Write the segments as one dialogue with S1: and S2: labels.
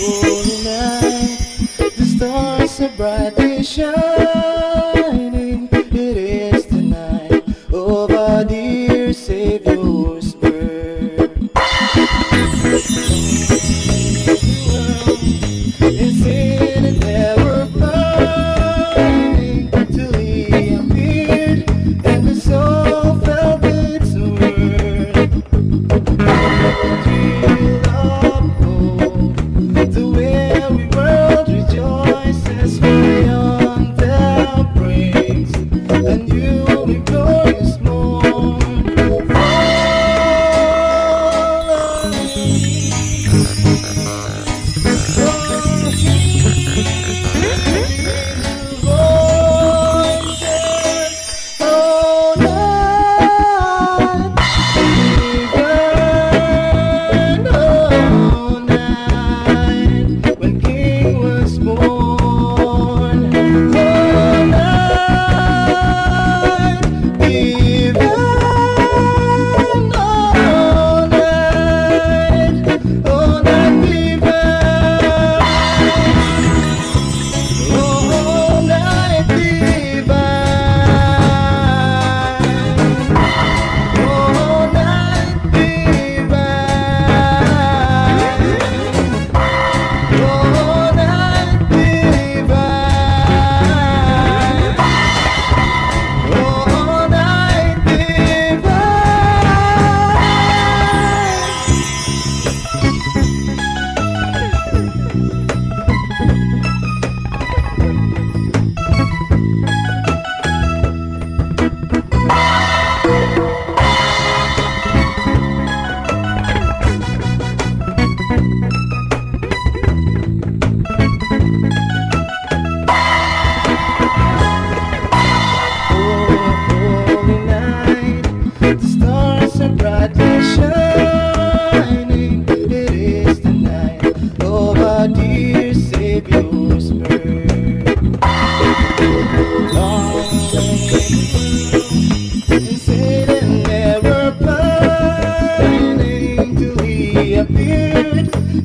S1: holy night, the stars are bright they shining. It is the night of our dear Savior's birth. Is sin and never burning till he appeared, and the soul felt its worth.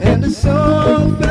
S1: and the song.